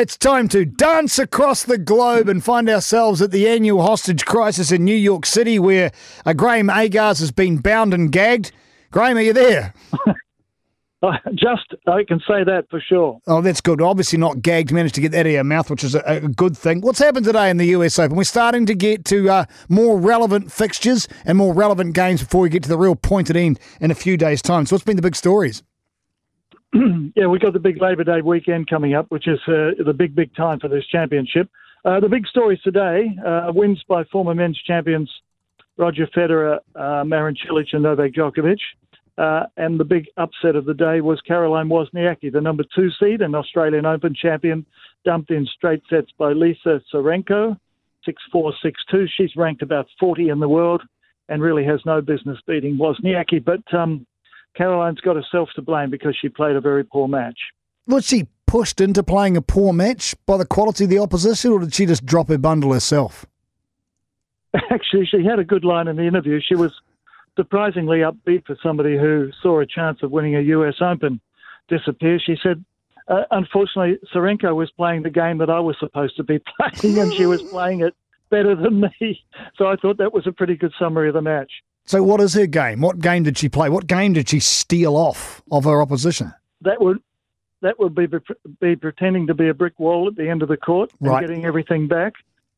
It's time to dance across the globe and find ourselves at the annual hostage crisis in New York City where uh, Graham Agars has been bound and gagged. Graham, are you there? Just, I can say that for sure. Oh, that's good. Obviously not gagged, managed to get that out of your mouth, which is a, a good thing. What's happened today in the US Open? We're starting to get to uh, more relevant fixtures and more relevant games before we get to the real pointed end in a few days' time. So what's been the big stories? Yeah, we've got the big Labor Day weekend coming up, which is uh, the big, big time for this championship. Uh, the big stories today uh, wins by former men's champions Roger Federer, uh, Marin Cilic, and Novak Djokovic. Uh, and the big upset of the day was Caroline Wozniacki, the number two seed and Australian Open champion, dumped in straight sets by Lisa Tsurenko, 6-4, 6-2. She's ranked about 40 in the world and really has no business beating Wozniacki. But um, Caroline's got herself to blame because she played a very poor match. Was she pushed into playing a poor match by the quality of the opposition, or did she just drop her bundle herself? Actually, she had a good line in the interview. She was surprisingly upbeat for somebody who saw a chance of winning a US Open disappear. She said, uh, unfortunately, Tsurenko was playing the game that I was supposed to be playing, and she was playing it better than me. So I thought that was a pretty good summary of the match. So, what is her game? What game did she play? What game did she steal off of her opposition? That would that would be be pretending to be a brick wall at the end of the court and Right. getting everything back.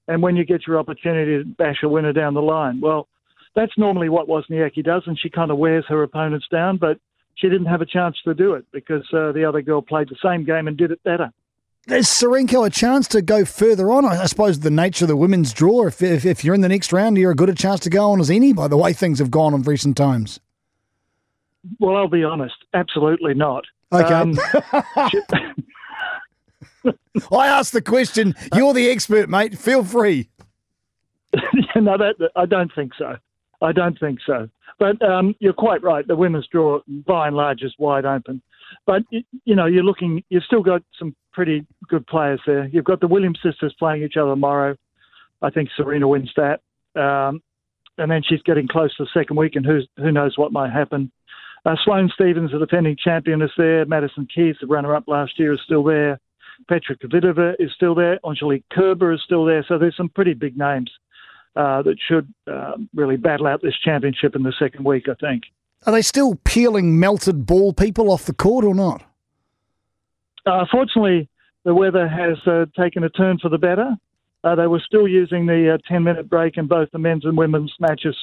And when you get your opportunity to bash a winner down the line, well, that's normally what Wozniacki does, and she kind of wears her opponents down. But she didn't have a chance to do it because uh, the other girl played the same game and did it better. Is Tsurenko a chance to go further on? I I suppose the nature of the women's draw, if, if, if you're in the next round, you're as good a chance to go on as any by the way things have gone in recent times. Well, I'll be honest, absolutely not. Okay. Um, I asked the question. You're the expert, mate. Feel free. no, that I don't think so. I don't think so. But um, you're quite right. The women's draw, by and large, is wide open. But you know, you're looking. You've still got some pretty good players there. You've got the Williams sisters playing each other tomorrow. I think Serena wins that, um, and then she's getting close to the second week, and who who knows what might happen. Uh, Sloane Stevens, the defending champion, is there. Madison Keys, the runner-up last year, is still there. Petra Kvitova is still there. Angelique Kerber is still there. So there's some pretty big names uh, that should uh, really battle out this championship in the second week, I think. Are they still peeling melted ball people off the court or not? Uh, fortunately, the weather has uh, taken a turn for the better. Uh, they were still using the uh, 10 minute break in both the men's and women's matches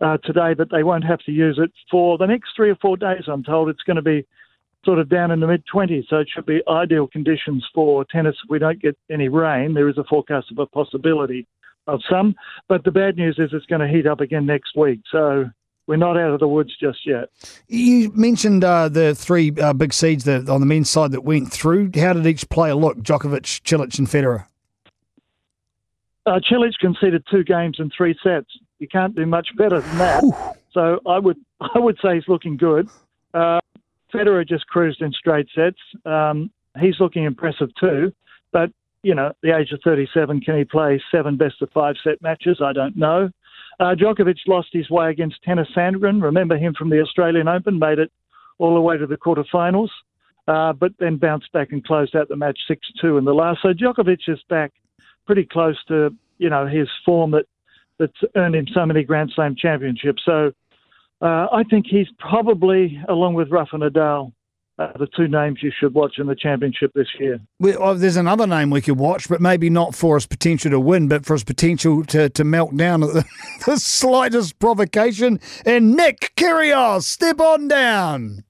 uh, today, but they won't have to use it for the next three or four days, I'm told. It's going to be sort of down in the mid 20s, so it should be ideal conditions for tennis if we don't get any rain. There is a forecast of a possibility of some, but the bad news is it's going to heat up again next week, so we're not out of the woods just yet. You mentioned uh, the three uh, big seeds that on the men's side that went through. How did each player look? Djokovic, Cilic, and Federer. Uh, Cilic conceded two games in three sets. You can't do much better than that. So I would I would say he's looking good. Uh, Federer just cruised in straight sets. Um, he's looking impressive too. But you know, the age of 37, can he play seven best of five set matches? I don't know. Uh, Djokovic lost his way against Tennys Sandgren. Remember him from the Australian Open, made it all the way to the quarterfinals, uh, but then bounced back and closed out the match 6 2 in the last. So Djokovic is back pretty close to you know his form that that's earned him so many Grand Slam championships. So uh, I think he's probably, along with Rafa Nadal, uh, the two names you should watch in the championship this year. We, oh, there's another name we could watch, but maybe not for his potential to win, but for his potential to, to melt down at the, the slightest provocation. And Nick Kyrgios, step on down.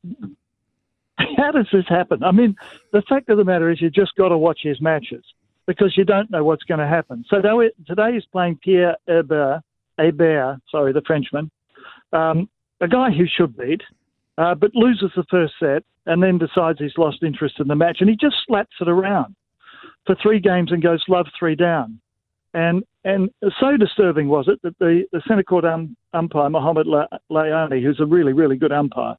How does this happen? I mean, the fact of the matter is, you just got to watch his matches because you don't know what's going to happen. So today today he's playing Pierre Hebert, Hebert, sorry, the Frenchman, um, a guy who should beat, uh, but loses the first set and then decides he's lost interest in the match, and he just slaps it around for three games and goes love three down. And and so disturbing was it that the, the centre court um, umpire, Mohamed La- Leone, who's a really, really good umpire,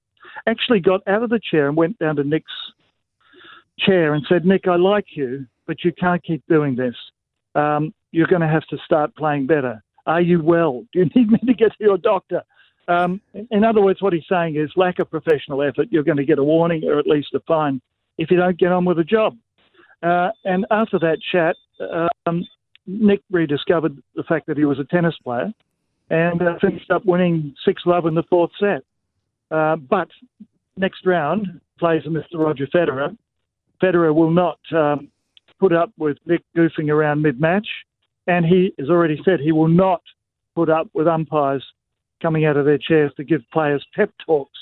actually got out of the chair and went down to Nick's chair and said, Nick, I like you, but you can't keep doing this. Um, you're going to have to start playing better. Are you well? Do you need me to get to your doctor? Um, in- other words, what he's saying is lack of professional effort. You're going to get a warning or at least a fine if you don't get on with the job. Uh, and after that chat, um, Nick rediscovered the fact that he was a tennis player and uh, finished up winning 6 love in the fourth set. Uh, but next round plays Mr. Roger Federer. Federer will not um, put up with Nick goofing around mid match, and he has already said he will not put up with umpires coming out of their chairs to give players pep talks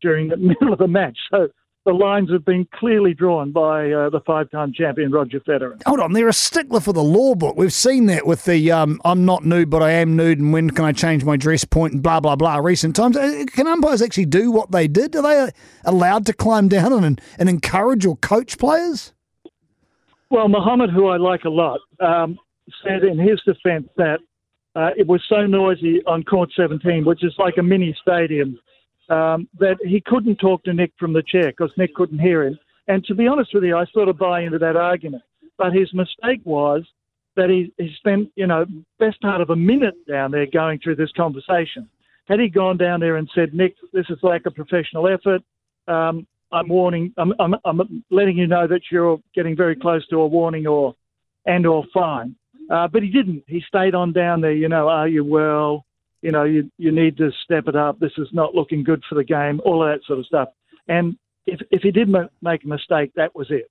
during the middle of the match. So the lines have been clearly drawn by uh, the five-time champion Roger Federer. Hold on, they're a stickler for the law book. We've seen that with the um, "I'm not nude, but I am nude," and when can I change my dress point, and blah blah blah. Recent times, uh, can umpires actually do what they did? Are they uh, allowed to climb down and, and encourage or coach players? Well, Muhammad, who I like a lot, um, said in his defence that uh, it was so noisy on court 17, which is like a mini stadium um, that he couldn't talk to Nick from the chair because Nick couldn't hear him. And to be honest with you, I sort of buy into that argument. But his mistake was that he, he spent, you know, best part of a minute down there going through this conversation. Had he gone down there and said, Nick, this is like a professional effort. Um, I'm warning, I'm, I'm, I'm letting you know that you're getting very close to a warning or and or fine. Uh, but he didn't. He stayed on down there. You know, are you well? you know, you, you need to step it up. This is not looking good for the game, all of that sort of stuff. And if, if he did make a mistake, that was it.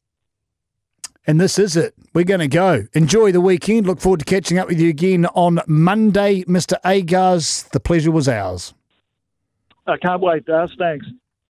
And this is it. We're going to go. Enjoy the weekend. Look forward to catching up with you again on Monday, Mr. Agars. The pleasure was ours. I can't wait, Daz. Thanks.